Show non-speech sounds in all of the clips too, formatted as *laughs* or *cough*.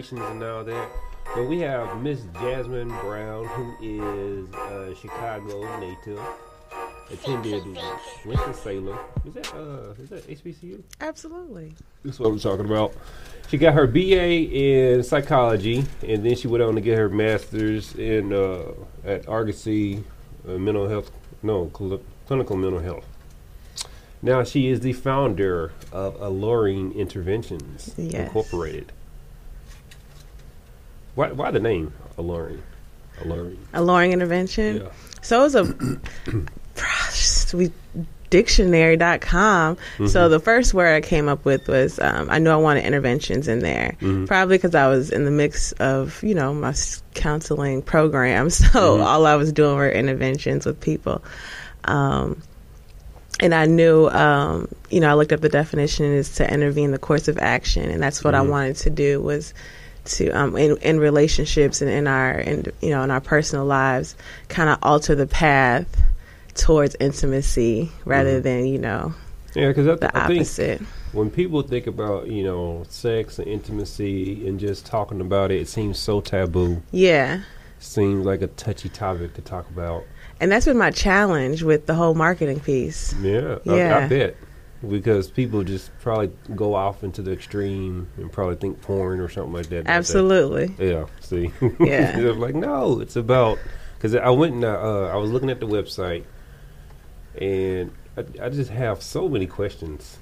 celebrations and all that. But we have Miss Jasmine Brown, who is a Chicago native, attended Winston Salem. Is that uh is that HBCU? Absolutely. That's what we're talking about. She got her BA in psychology, and then she went on to get her master's in uh, at Argosy uh, mental health, no cl- clinical mental health. Now she is the founder of Alluring Interventions Yes. Incorporated. Why, why the name Alluring? Alluring. Alluring intervention. Yeah. So it was a *clears throat* sweet dictionary.com. Mm-hmm. So the first word I came up with was um, I knew I wanted interventions in there. Mm-hmm. Probably because I was in the mix of, you know, my counseling program. *laughs* So Mm-hmm. all I was doing were interventions with people. Um, and I knew, um, you know, I looked up the definition is to intervene the course of action, and that's what I wanted to do was to um, in, in relationships and in our in, you know in our personal lives, kind of alter the path towards intimacy rather than you know Yeah, because I, the I opposite. when people think about you know sex and intimacy and just talking about it, it seems so taboo. Yeah. Seems like a touchy topic to talk about. And that's been my challenge with the whole marketing piece. Yeah, I, I Yeah. bet because people just probably go off into the extreme and probably think porn or something like that. like that. Absolutely. Yeah. See. Yeah. *laughs* Like, no, it's about because I went and uh, I was looking at the website, and I, I just have so many questions.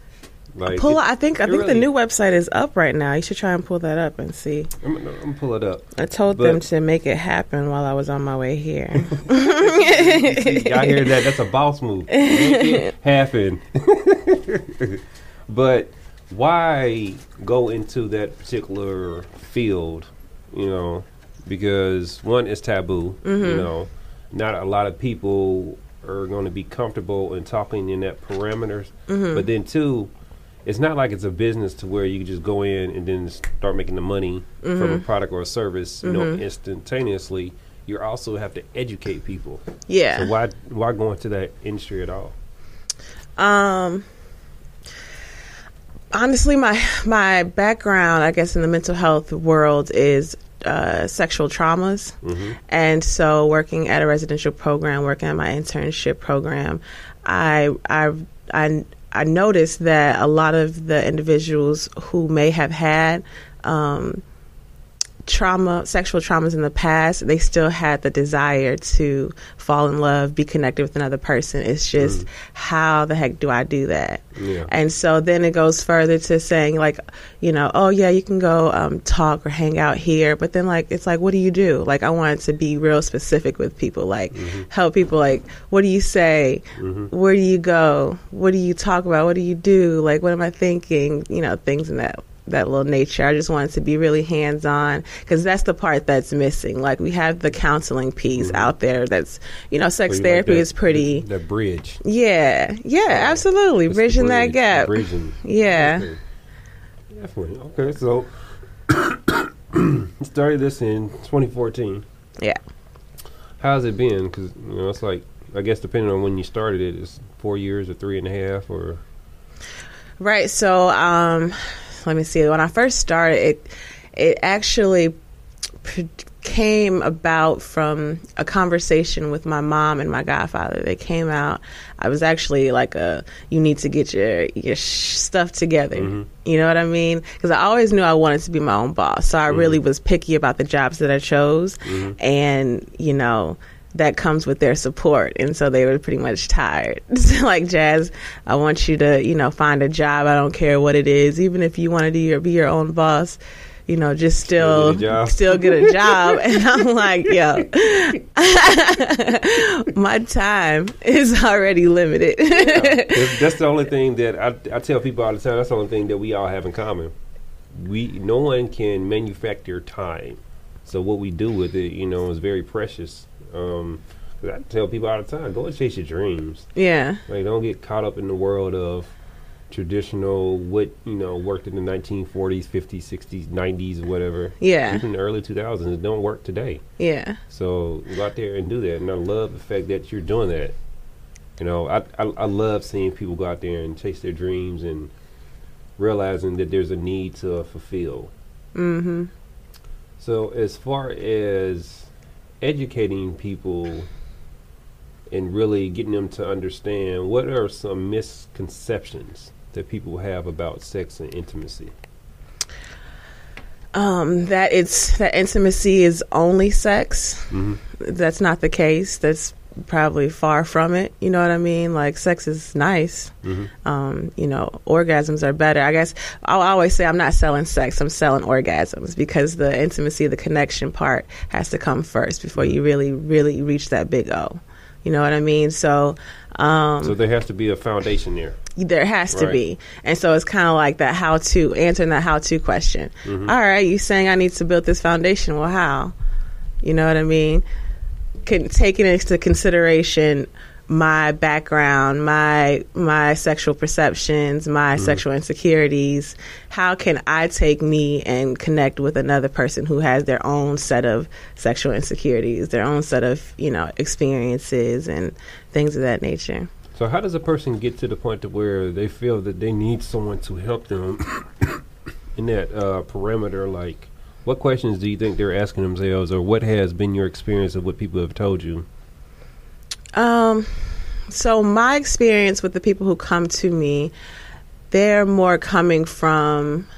Like, Pull. it- I think I think the new website is up right now. You should try and pull that up and see. I'm, I'm gonna pull it up. I told But- them to make it happen while I was on my way here. *laughs* See, y'all hear that? That's a boss move. *laughs* Make it happen. *laughs* but why go into that particular field? You know, because one is taboo. You mm-hmm. know, not a lot of people are going to be comfortable in talking in that parameters. Mm-hmm. But then two, it's not like it's a business to where you just go in and then start making the money from a mm-hmm. product or a service, you know, instantaneously. You also have to educate people. yeah. So why why go into that industry at all? Um, honestly, my my background, I guess, in the mental health world is uh, sexual traumas, and so working at a residential program, working at my internship program, I I I. I noticed that a lot of the individuals who may have had um, trauma, sexual traumas in the past, they still had the desire to fall in love, be connected with another person. It's just mm. how the heck do I do that? Yeah. And so then it goes further to saying like, you know, oh yeah, you can go um, talk or hang out here, but then like it's like, what do you do? Like I wanted to be real specific with people, like mm-hmm. help people. Like, what do you say? Mm-hmm. Where do you go? What do you talk about? What do you do? Like, what am I thinking? You know, things in that that little nature. I just wanted to be really hands on because that's the part that's missing. Like we have the counseling piece out there. That's you know, sex So you like therapy that- is pretty. The bridge. Yeah, yeah, absolutely. The Bridging that gap. Bridging. Yeah. Okay. Definitely. Okay, so *coughs* started this in 2014. Yeah. How's it been? Because you know, it's like I guess depending on when you started it, it's four years or three and a half or Right. So, um, let me see. When I first started, it it actually came about from a conversation with my mom and my godfather. They came out. I was actually like a, you need to get your your sh- stuff together. Mm-hmm. You know what I mean? Because I always knew I wanted to be my own boss. So I mm-hmm. really was picky about the jobs that I chose, mm-hmm. and you know that comes with their support. And so they were pretty much tired. *laughs* like, Jazz, I want you to, you know, find a job. I don't care what it is. Even if you want to do your, be your own boss, you know, just still, Still get a job. still get a job. *laughs* and I'm like, yo, *laughs* my time is already limited. that's, that's the only thing that I, I tell people all the time. That's the only thing that we all have in common. We no one can manufacture time. So what we do with it, you know, is very precious. Um, 'cause I tell people all the time, go and chase your dreams. yeah. Like, don't get caught up in the world of traditional what you know worked in the 1940s, 50s, 60s, 90s, whatever. Yeah. Even the early 2000s, it don't work today. Yeah. So go out there and do that. And I love the fact that you're doing that. You know, I, I I love seeing people go out there and chase their dreams and realizing that there's a need to fulfill. Mm-hmm. So, as far as educating people and really getting them to understand, what are some misconceptions that people have about sex and intimacy? Um, that it's that intimacy is only sex. Mm-hmm. That's not the case. That's probably far from it. You know what I mean? Like sex is nice. Mm-hmm. Um, you know, orgasms are better. I guess I'll always say I'm not selling sex. I'm selling orgasms because the intimacy, the connection part has to come first before you really, really reach that big O. You know what I mean? So, um, So, there has to be a foundation there. there has to be. And so it's kind of like that how to, answering that how to question. Mm-hmm. All right, you saying I need to build this foundation. Well, how? You know what I mean? Can, taking into consideration my background, my my sexual perceptions, my Mm-hmm. sexual insecurities, how can I take me and connect with another person who has their own set of sexual insecurities, their own set of, you know, experiences and things of that nature? So, how does a person get to the point to where they feel that they need someone to help them *coughs* in that uh, parameter? Like, what questions do you think they're asking themselves, or what has been your experience of what people have told you? Um, so my experience with the people who come to me, they're more coming from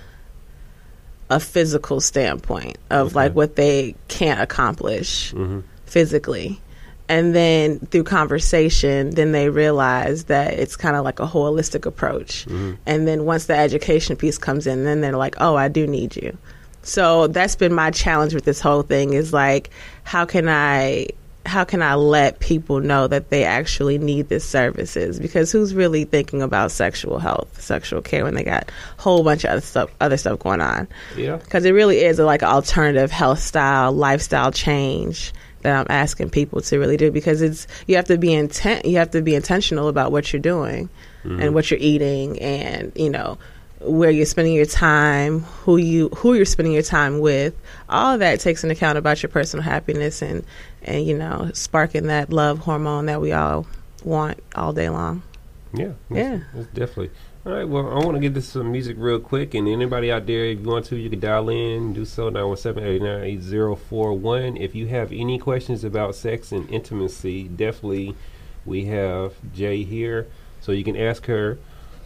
a physical standpoint of Okay. like what they can't accomplish Mm-hmm. physically. And then through conversation, then they realize that it's kind of like a holistic approach. Mm-hmm. And then once the education piece comes in, then they're like, oh, I do need you. So that's been my challenge with this whole thing is like, how can I how can I let people know that they actually need this services? Because who's really thinking about sexual health, sexual care when they got a whole bunch of other stuff other stuff going on? Yeah. because it really is a, like an alternative health style lifestyle change that I'm asking people to really do because it's you have to be intent you have to be intentional about what you're doing and mm-hmm. what you're eating and you know where you're spending your time who you who you're spending your time with all of that takes into account about your personal happiness and and you know sparking that love hormone that we all want all day long Yeah. Yeah. That's definitely. All right. Well, I want to get this some music real quick, and anybody out there, if you want to, you can dial in, do so 917-899-8041. If you have any questions about sex and intimacy, definitely we have Jay here, so you can ask her.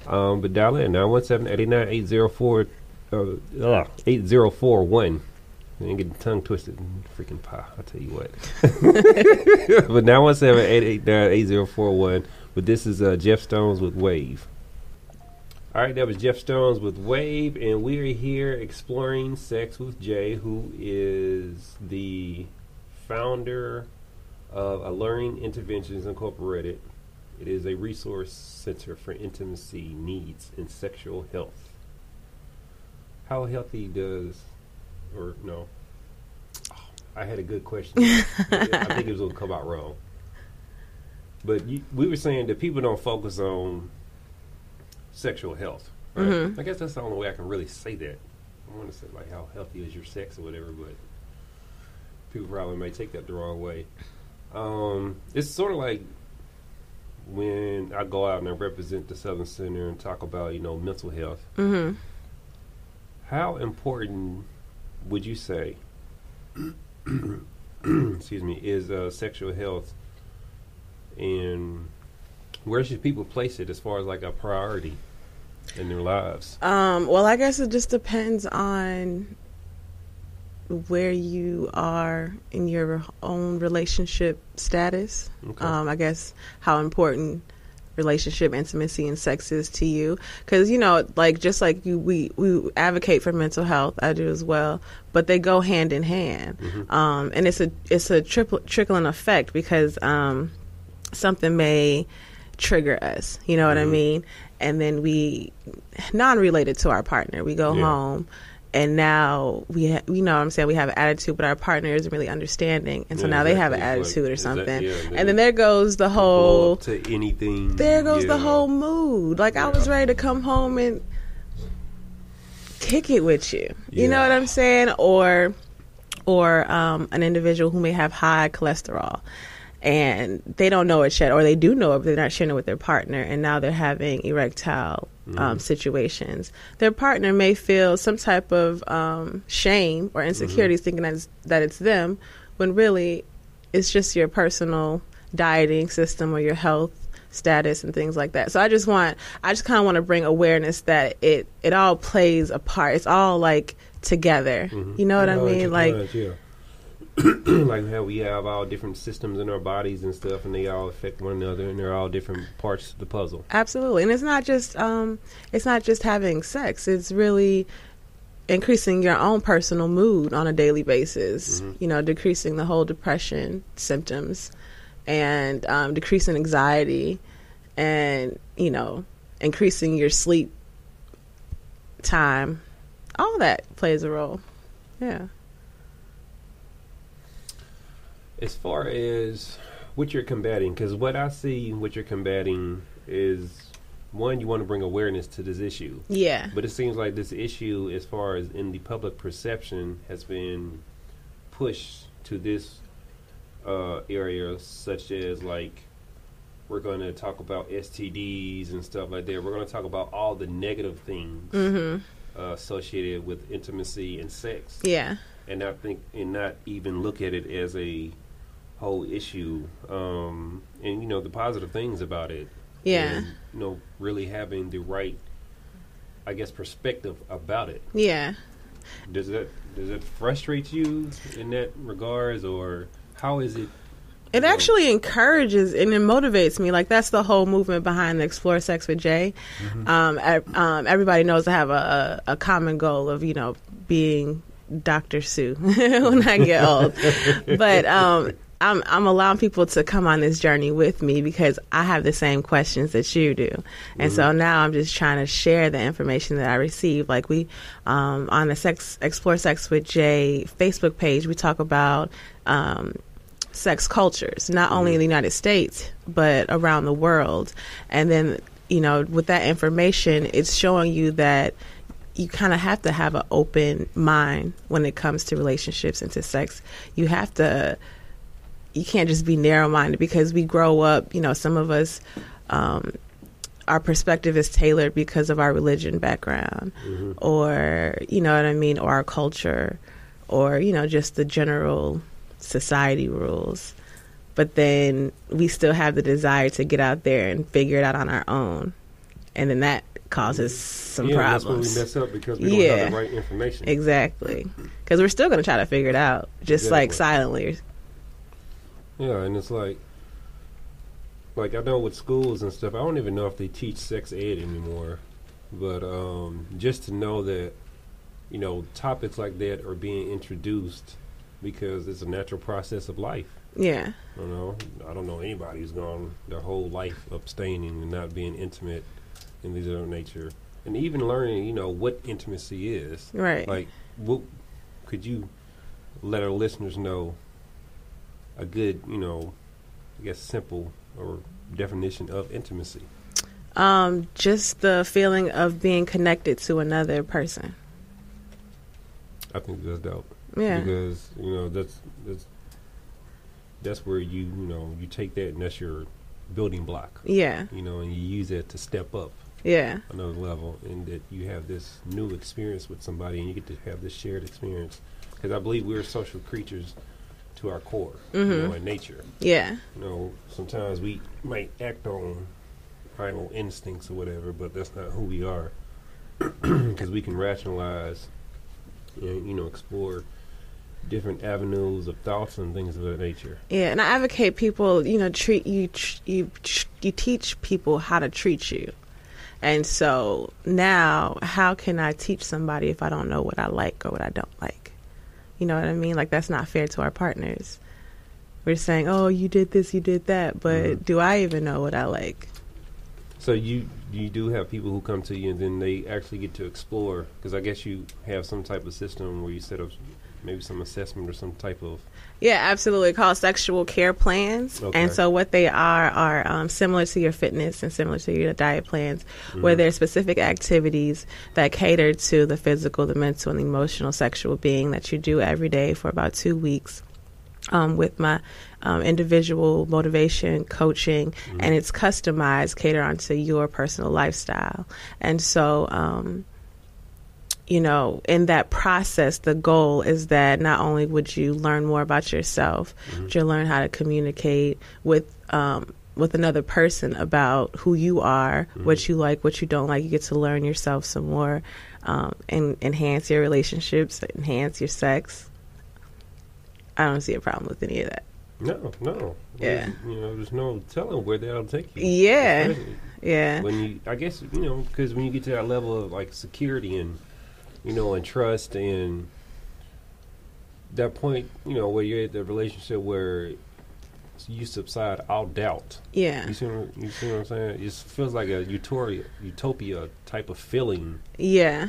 Um, but dial in 917-899-8041. Uh, ugh, 8041. And get the tongue twisted. Freaking pie, I'll tell you what. *laughs* but 917-889-8041. But this is uh, Jeff Stones with Wave. All right, that was Jeff Stones with Wave, and we are here exploring sex with Jay, who is the founder of Alluring Interventions Incorporated. It is a resource center for intimacy needs and sexual health. How healthy does, or no? I had a good question. I think it was going to come out wrong. But you, we were saying that people don't focus on sexual health. Right? Mhm. I guess that's the only way I can really say that. I want to say like how healthy is your sex or whatever, but people probably may take that the wrong way. Um, it's sort of like when I go out and I represent the Southern Center and talk about you know mental health. hmm How important would you say, *clears throat* excuse me, is uh, sexual health, and where should people place it as far as like a priority in their lives? Um, well, I guess it just depends on where you are in your own relationship status. Okay. Um, I guess how important relationship intimacy and sex is to you because you know like just like you we we advocate for mental health i do as well but they go hand in hand um and it's a it's a triple trickling effect because um something may trigger us you know what i Mhm. mean and then we non-related to our partner we go Yeah. home and now we ha- you know what i'm saying we have an attitude but our partner isn't really understanding and so Yeah, now they have an exactly. Like, attitude or something yeah, and then there goes the whole to anything. there goes the whole mood. Like I was ready to come home and kick it with you. You know what I'm saying? Or or um, an individual who may have high cholesterol. And they don't know it yet, or they do know it, but they're not sharing it with their partner, and now they're having erectile um, situations. Their partner may feel some type of um, shame or insecurities, thinking that it's, that it's them, when really it's just your personal dieting system or your health status and things like that. So I just want, I just kind of want to bring awareness that it it all plays a part. It's all like together. You know what I It all mean? Like. *clears throat* like how we have all different systems in our bodies and stuff, and they all affect one another, and they're all different parts of the puzzle. Absolutely, and it's not just um, it's not just having sex. It's really increasing your own personal mood on a daily basis. You know, decreasing the whole depression symptoms, and um, decreasing anxiety, and you know, increasing your sleep time. All that plays a role. Yeah. As far as what you're combating, because what I see, what you're combating is one, you want to bring awareness to this issue. Yeah. But it seems like this issue, as far as in the public perception, has been pushed to this uh, area, such as like we're going to talk about STDs and stuff like that. We're going to talk about all the negative things Mhm. uh, associated with intimacy and sex, Yeah. and I think and not even look at it as a whole issue. Um, and you know the positive things about it Yeah. and, you know, really having the right, I guess, perspective about it. Yeah. Does that does it frustrate you in that regards, or how is it? It know, actually encourages and it motivates me. Like that's the whole movement behind the Explore Sex with Jay. Um, ev- um, everybody knows I have a, a, a common goal of you know being Dr. Sue *laughs* when I get old. *laughs* but um, I'm I'm allowing people to come on this journey with me because I have the same questions that you do, and so now I'm just trying to share the information that I receive. Like we um, on the Sex Explore Sex with Jay Facebook page, we talk about. Um, sex cultures, not only in the United States, but around the world. And then, you know, with that information, it's showing you that you kind of have to have an open mind when it comes to relationships and to sex. You have to, you can't just be narrow minded because we grow up, you know, some of us, um, our perspective is tailored because of our religion background or, you know what I mean, or our culture or, you know, just the general society rules. But then we still have the desire to get out there and figure it out on our own. And then that causes some yeah, that's when we problems. mess up because we don't Yeah. have the right information. Exactly. Because we're still going to try to figure it out, just like silently. Yeah, and it's like, like I know with schools and stuff, I don't even know if they teach sex ed anymore, but um, just to know that, you know, topics like that are being introduced because it's a natural process of life. Yeah. You know, I don't know anybody who's gone their whole life abstaining and not being intimate in these other nature, and even learning, you know, what intimacy is. Right. Like, what could you let our listeners know a good, you know, I guess simple or definition of intimacy? um, just the feeling of being connected to another person. I think that's dope. Yeah. Because you know that's that's that's where you you know you take that and that's your building block. Yeah. You know, and you use it to step up Yeah. another level, and that you have this new experience with somebody, and you get to have this shared experience. Because I believe we're social creatures to our core, you mm-hmm. know, in nature. Yeah. You know, sometimes we might act on primal instincts or whatever, but that's not who we are. *clears throat* Because we can rationalize and, you know, explore different avenues of thoughts and things of that nature. Yeah, and I advocate people, you know, treat you tr- you tr- you teach people how to treat you. And so now, how can I teach somebody if I don't know what I like or what I don't like? You know what I mean? Like that's not fair to our partners. We're saying, "Oh, you did this, you did that," but Mhm. do I even know what I like? So you you do have people who come to you and then they actually get to explore because I guess you have some type of system where you set up maybe some assessment or some type of Yeah, absolutely. Called sexual care plans. Okay. And so what they are are um, similar to your fitness and similar to your diet plans, where Mm-hmm. there's specific activities that cater to the physical, the mental, and the emotional sexual being that you do every day for about two weeks. Um, with my um, individual motivation coaching, and it's customized, cater onto your personal lifestyle. And so, um, you know, in that process, the goal is that not only would you learn more about yourself, but you'll learn how to communicate with um, with another person about who you are, what you like, what you don't like. You get to learn yourself some more, um, and enhance your relationships, enhance your sex. I don't see a problem with any of that. No, no. Yeah. There's, you know, there's no telling where that'll take you. Yeah. Yeah, When you, I guess, you know, because when you get to that level of like security and, you know, and trust and that point, you know, where you're at the relationship where you subside all doubt. yeah, You see, what, you see what I'm saying? It just feels like a utopia, utopia type of feeling. yeah.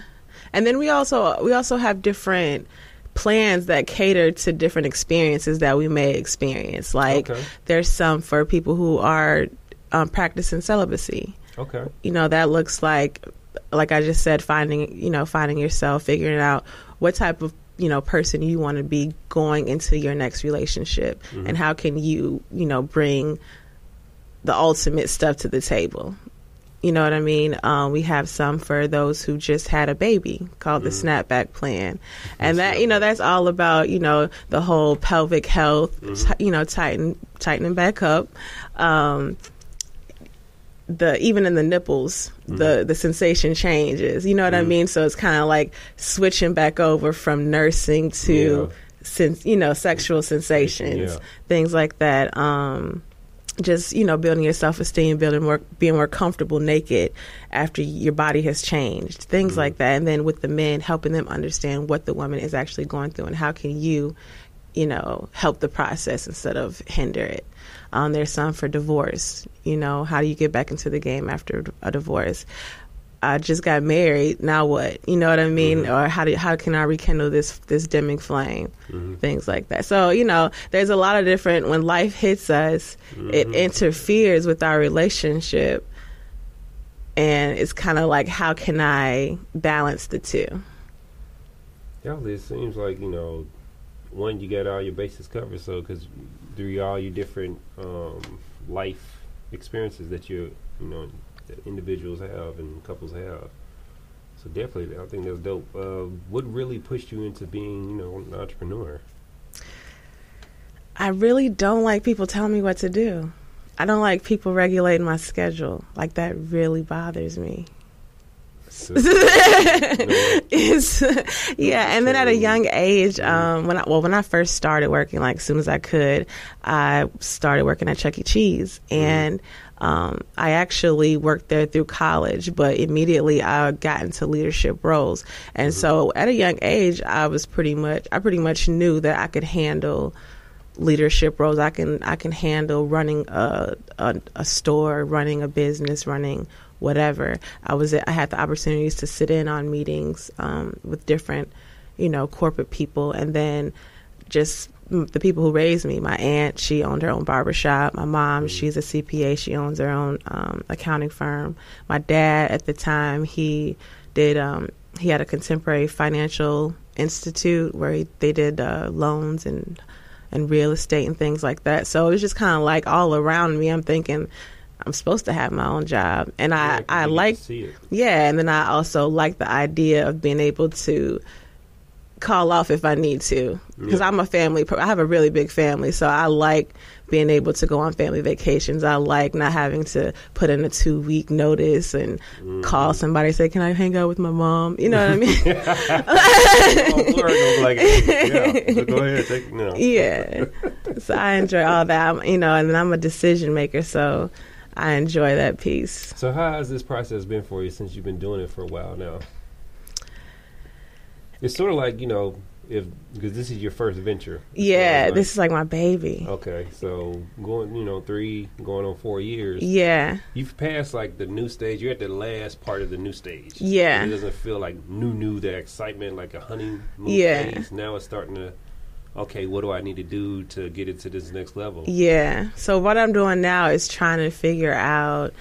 And then we also we also have different plans that cater to different experiences that we may experience. Like Okay. there's some for people who are um, practicing celibacy. Okay. you know that looks like like i just said finding you know finding yourself figuring out what type of you know person you want to be going into your next relationship and how can you you know bring the ultimate stuff to the table. You know what i mean? Um, we have some for those who just had a baby called the snapback plan. And that you know that's all about you know the whole pelvic health t- you know tighten tightening back up. Um, the even in the nipples the mm-hmm. the sensation changes. You know what i mm-hmm. mean? So it's kind of like switching back over from nursing to Yeah. since you know sexual sensations Yeah. things like that. Um just you know building your self-esteem building more being more comfortable naked after your body has changed things mm-hmm. like that. And then with the men helping them understand what the woman is actually going through and how can you you know help the process instead of hinder it um, there's some for divorce you know how do you get back into the game after a divorce I just got married. Now what? You know what I mean? Mm-hmm. Or how do how can I rekindle this this dimming flame? Mm-hmm. Things like that. So you know, there's a lot of different. When life hits us, it mm-hmm. interferes with our relationship, and it's kind of like, how can I balance the two? Yeah, it seems like you know, one you got all your bases covered. So because through all your different um, life experiences that you you know individuals have and couples have. So definitely, I think that's dope. Uh, what really pushed you into being you know an entrepreneur? I really don't like people telling me what to do. I don't like people regulating my schedule. Like that really bothers me. So, you know what? It's, *laughs* yeah, and then at a young age, um, when I, well, when I first started working, like as soon as I could, I started working at Chuck E. Cheese, and um, I actually worked there through college, but immediately I got into leadership roles, and so at a young age, I was pretty much, I pretty much knew that I could handle leadership roles. I can I can handle running a, a a store, running a business, running whatever. I was I had the opportunities to sit in on meetings um, with different, you know, corporate people, and then just the people who raised me. My aunt, she owned her own barbershop. My mom, she's a CPA. She owns her own um, accounting firm. My dad, at the time, he did. Um, he had a contemporary financial institute where he, they did uh, loans and and real estate and things like that. So it was just kind of like all around me. I'm thinking I'm supposed to have my own job, and Yeah, I get to like see it. yeah, and then I also like the idea of being able to call off if I need to because Yeah. I'm a family. I have a really big family, so I like being able to go on family vacations. I like not having to put in a two week notice and Mm-hmm. call somebody and say, "Can I hang out with my mom?" You know what I mean? *laughs* oh, like, yeah, so go ahead, take, no. yeah. So I enjoy all that, I'm, you know, and then I'm a decision maker, so I enjoy that piece. So how has this process been for you since you've been doing it for a while now? It's sort of like you know, if because this is your first venture. Yeah, as, this is like my baby. okay. So going, you know, three going on four years. Yeah, You've passed like the new stage. You're at the last part of the new stage. Yeah. It doesn't feel like new, new. That excitement, like a honeymoon Yeah. phase. Now it's starting to. Okay, what do I need to do to get it to this next level? yeah. So what I'm doing now is trying to figure out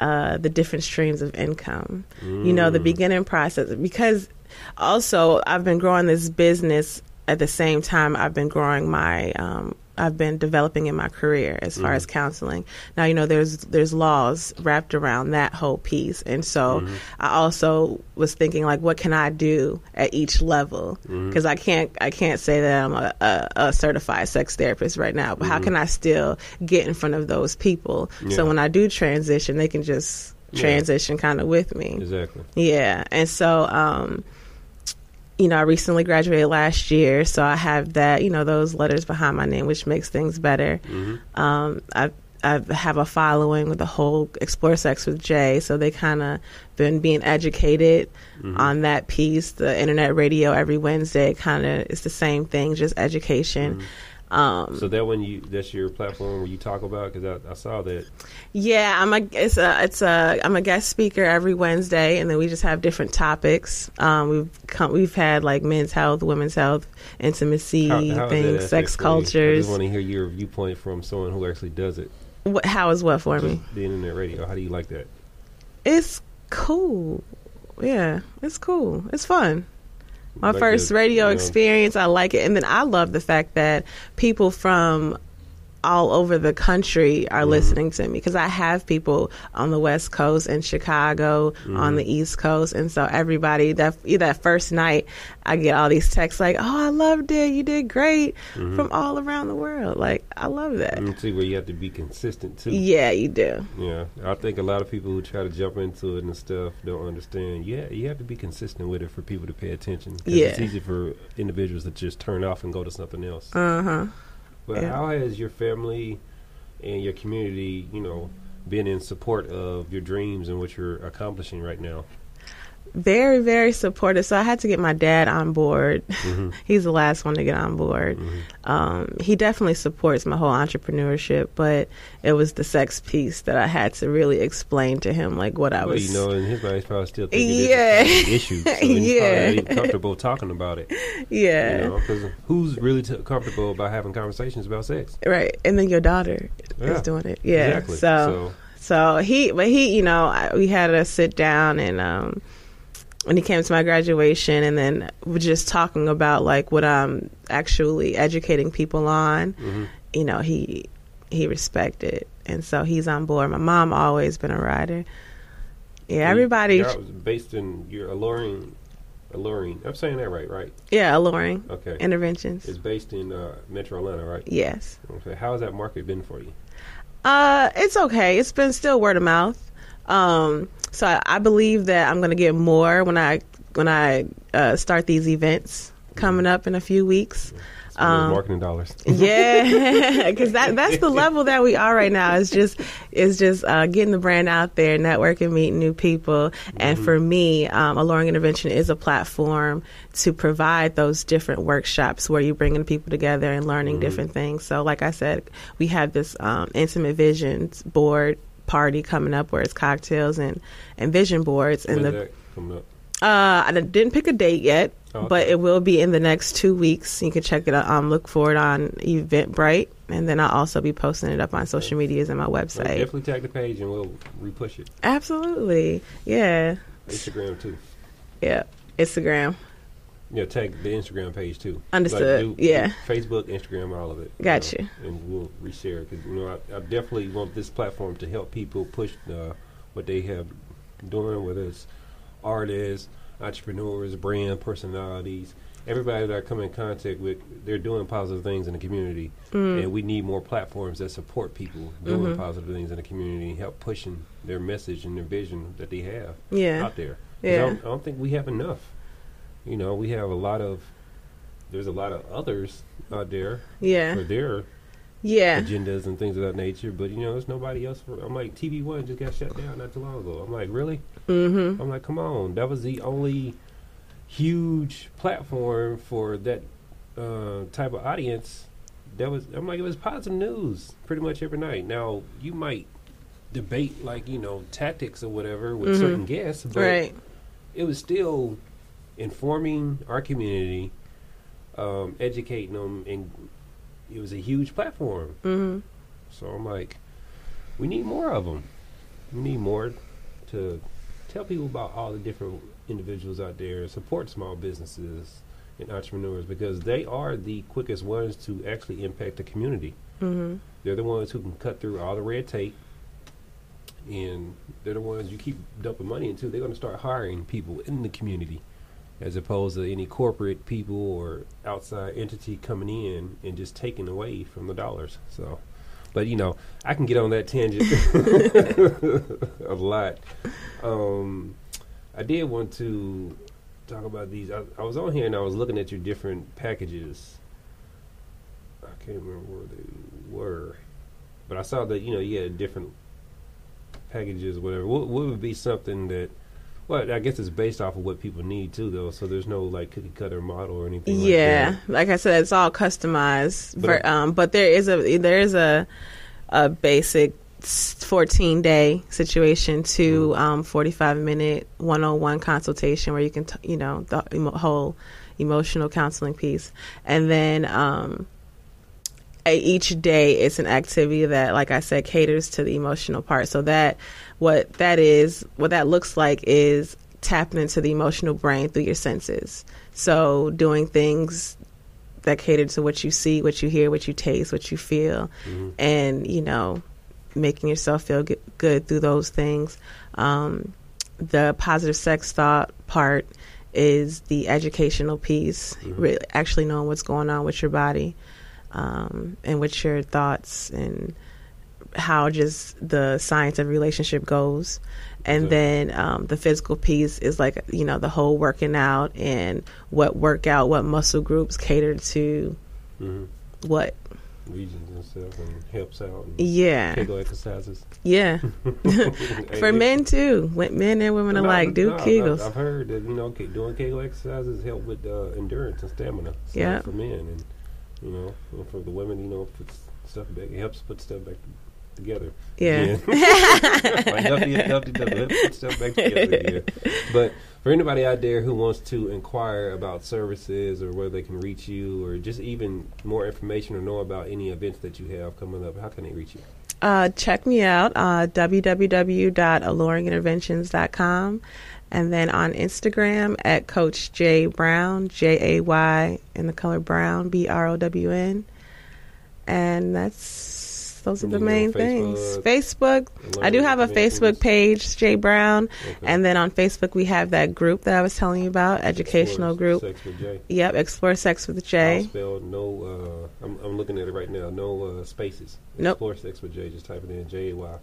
uh, the different streams of income. You know, the Mm. beginning process because also I've been growing this business at the same time I've been growing my um, I've been developing in my career as far as mm-hmm. counseling. Now, you know, there's there's laws wrapped around that whole piece, and so mm-hmm. I also was thinking like, what can I do at each level? Mm-hmm. Because I can't I can't say that I'm a, a, a certified sex therapist right now, but how can I still get in front of those people Yeah. so when I do transition, they can just Yeah. transition kind of with me. Exactly. Yeah, and so um, you know, I recently graduated last year, so I have that, you know, those letters behind my name, which makes things better. Mm-hmm. Um, I I have a following with the whole Explore Sex with Jay, so they kind of been being educated mm-hmm. on that piece. The internet radio every Wednesday kind of is the same thing, just education. Mm-hmm. Um, So that when you that's your platform where you talk about because I, I saw that. Yeah, I'm a it's a it's a I'm a guest speaker every Wednesday, and then we just have different topics. Um, we've come, we've had like men's health, women's health, intimacy How, how things, sex you? I cultures. just want to hear your viewpoint from someone who actually does it. What, how is what for me? Just the internet radio. How do you like that? It's cool. Yeah, it's cool. It's fun. My Like first the- radio you know, experience, I like it, and then I love the fact that people from all over the country are mm-hmm. listening to me because I have people on the West Coast in Chicago, on the mm-hmm. East Coast, and so everybody that that first night, I get all these texts like, "Oh, I loved it, you did great," mm-hmm. from all around the world. Like, I love that. Me see where you have to be consistent too. Yeah, you do. Yeah, I think a lot of people who try to jump into it and stuff don't understand. Yeah, you have to be consistent with it for people to pay attention. 'Cause it's easy for individuals to just turn off and go to something else. Uh huh. But yeah. how has your family and your community, you know, been in support of your dreams and what you're accomplishing right now? Very very supportive so i had to get my dad on board Mm-hmm. *laughs* he's the last one to get on board um, he definitely supports my whole entrepreneurship but it was the sex piece that i had to really explain to him like what i Well, was you know, in his mind, he's probably still thinking Yeah. it's an issue. *laughs* So he's Yeah. probably not even comfortable talking about it. *laughs* yeah You know, because who's really t- comfortable about having conversations about sex? right and then your daughter Yeah. is doing it yeah Exactly. so so he but he you know I, we had to sit down and um when he came to my graduation and then we're just talking about like what i'm actually educating people on Mhm. you know he he respected and so he's on board my mom always been a rider yeah everybody You're based in you're alluring, alluring. I'm saying that right, right? yeah alluring Okay. interventions It's based in uh, Metro Atlanta, right? yes Okay. How has that market been for you? Uh, it's okay. It's been still word of mouth. Um, so I, I believe that I'm going to get more when I when I uh, start these events coming up in a few weeks. Um, marketing dollars. Yeah, *laughs* because that that's the *laughs* level that we are right now. It's just it's just uh, getting the brand out there, networking, meeting new people, and for me, um, Alluring Intervention is a platform to provide those different workshops where you're bringing people together and learning different things. So, like I said, we have this um, intimate visions board party coming up where it's cocktails and and vision boards and the that coming up? uh, I didn't pick a date yet, Oh, but okay. it will be in the next two weeks. You can check it out. Um, look for it on Eventbrite, and then I'll also be posting it up on social medias and my Well, website. definitely tag the page and we'll repush it. Absolutely, yeah, Instagram too. yeah. Instagram, Yeah, tag the Instagram page too. Understood, do- yeah. do Facebook, Instagram, all of it. Got know, you. And we'll reshare because you know I, I definitely want this platform to help people push uh, what they have doing, whether it's artists, entrepreneurs, brand personalities, everybody that I come in contact with. They're doing positive things in the community, Mm. and we need more platforms that support people doing Mhm. positive things in the community and help pushing their message and their vision that they have yeah, out there. 'Cause I, Yeah. don't, I don't think we have enough. You know, we have a lot of. There's a lot of others out there yeah, for their yeah. agendas and things of that nature, but you know, there's nobody else. For, I'm like, TV One just got shut down not too long ago. I'm like, really? Mm-hmm. I'm like, come on, that was the only huge platform for that uh, type of audience. That was, I'm like, it was positive news pretty much every night. Now you might debate like you know tactics or whatever with Mhm. certain guests, but Right. it was still informing our community, um, educating them, and it was a huge platform. Mm-hmm. So I'm like, we need more of them. We need more to tell people about all the different individuals out there, support small businesses, and entrepreneurs because they are the quickest ones to actually impact the community. hmm They're the ones who can cut through all the red tape, and they're the ones you keep dumping money into. They're going to start hiring people in the community, as opposed to any corporate people or outside entity coming in and just taking away from the dollars. So, but you know, I can get on that tangent *laughs* a lot. Um, I did want to talk about these. I, I was on here and I was looking at your different packages. I can't remember where they were, but I saw that you know you had different packages, whatever. What, what would be something that? Well, I guess it's based off of what people need too, though. So there's no like cookie cutter model or anything. Yeah, like like I said, it's all customized. But for, um, but there is a there is a a basic 14 day situation to Mm. um, 45 minute 101 consultation where you can t- you know the emo- whole emotional counseling piece and then um, each day it's an activity that like i said caters to the emotional part so that what that is what that looks like is tapping into the emotional brain through your senses so doing things that cater to what you see what you hear what you taste what you feel Mhm. and you know making yourself feel good through those things um, the positive sex thought part is the educational piece Mhm. really actually knowing what's going on with your body um, and with your thoughts and how just the science of relationship goes. And then um, the physical piece is like you know the whole working out and what workout what muscle groups cater to hmm what regions and stuff, and helps out. And yeah. Kegel exercises yeah. *laughs* *laughs* For men too. When men and women No, alike do no, kegels. I've heard that you know doing Kegel exercises help with uh, endurance and stamina. Yeah. for men and you know and for the women, you know, puts stuff back. It helps put stuff back together. Yeah. like stuff, help put stuff back together again. But for anybody out there who wants to inquire about services or where they can reach you, or just even more information or know about any events that you have coming up, how can they reach you? Uh, check me out, uh, www.alluringinterventions.com. And then on Instagram at Coach Jay Brown, J A Y in the color brown, B R O W N. And that's, those are the main things. Facebook, Facebook. I do have a Facebook page, Jay Brown. Okay. And then on Facebook, we have that group that I was telling you about, educational Explore group. Sex with Jay. Yep, Explore Sex with Jay. spelled no. Uh, I'm, I'm looking at it right now. No uh, spaces. Nope. Explore sex with Jay. Just type it in J A Y.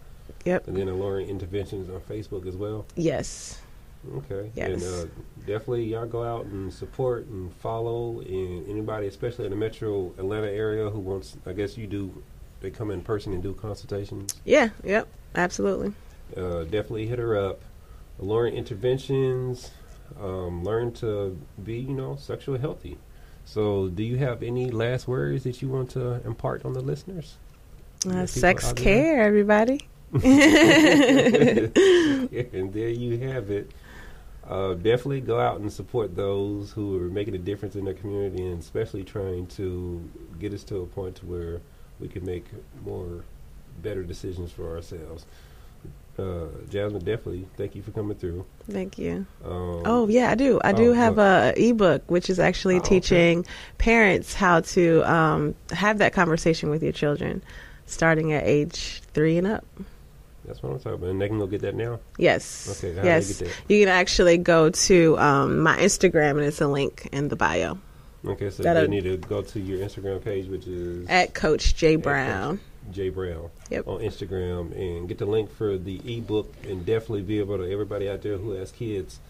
Yep. And then alluring interventions on Facebook as well. Yes. Okay. Yes. And uh, definitely y'all go out and support and follow and anybody, especially in the Metro Atlanta area, who wants. I guess you do. They come in person and do consultations. Yeah, yep, absolutely. Uh, definitely hit her up. Alluring interventions. Um, learn to be, you know, sexually healthy. So, do you have any last words that you want to impart on the listeners? Uh, sex care, everybody. *laughs* *laughs* *laughs* and there you have it. Uh, definitely go out and support those who are making a difference in their community, and especially trying to get us to a point to where we can make more better decisions for ourselves. Uh, Jasmine, definitely thank you for coming through. Thank you. Um, Oh yeah, I do. I do oh, have a ebook which is actually Oh, okay. teaching parents how to um, have that conversation with your children, starting at age three and up. That's what I'm talking about. And they can go get that now. Yes. Okay, how do yes. get that? You can actually go to um, my Instagram and it's a link in the bio Okay, so That'll- they need to go to your Instagram page, which is at Coach J Coach. Brown. Jay Brown Yep. on Instagram and get the link for the ebook and definitely be able to everybody out there who has kids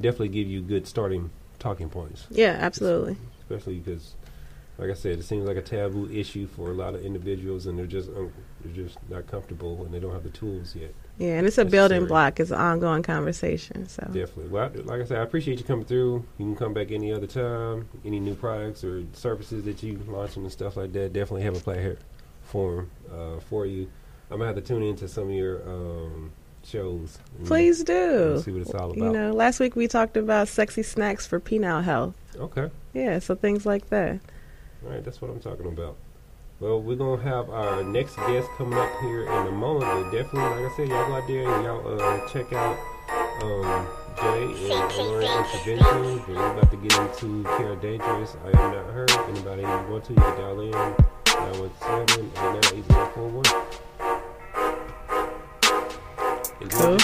definitely give you good starting talking points, Yeah, absolutely. especially because like I said, it seems like a taboo issue for a lot of individuals and they're just they're just not comfortable and they don't have the tools yet. Yeah, and it's a building block. It's an ongoing conversation. So Definitely. Well, I- like I said, I appreciate you coming through. You can come back any other time. Any new products or services that you launching and stuff like that, definitely have a platform uh, for you. I'm gonna have to tune into some of your um, shows. please do. see what it's all about. You know, last week we talked about sexy snacks for penile health. Okay. Yeah, so things like that. All right, that's what I'm talking about. Well, we're gonna have our next guest coming up here in a moment. But definitely, like I said, y'all go out there and y'all uh, check out um, Jay and Lauren Intervention. But we're about to get into Care Dangerous. I am not her. Anybody you want to, you can dial in 917 898141. Hello?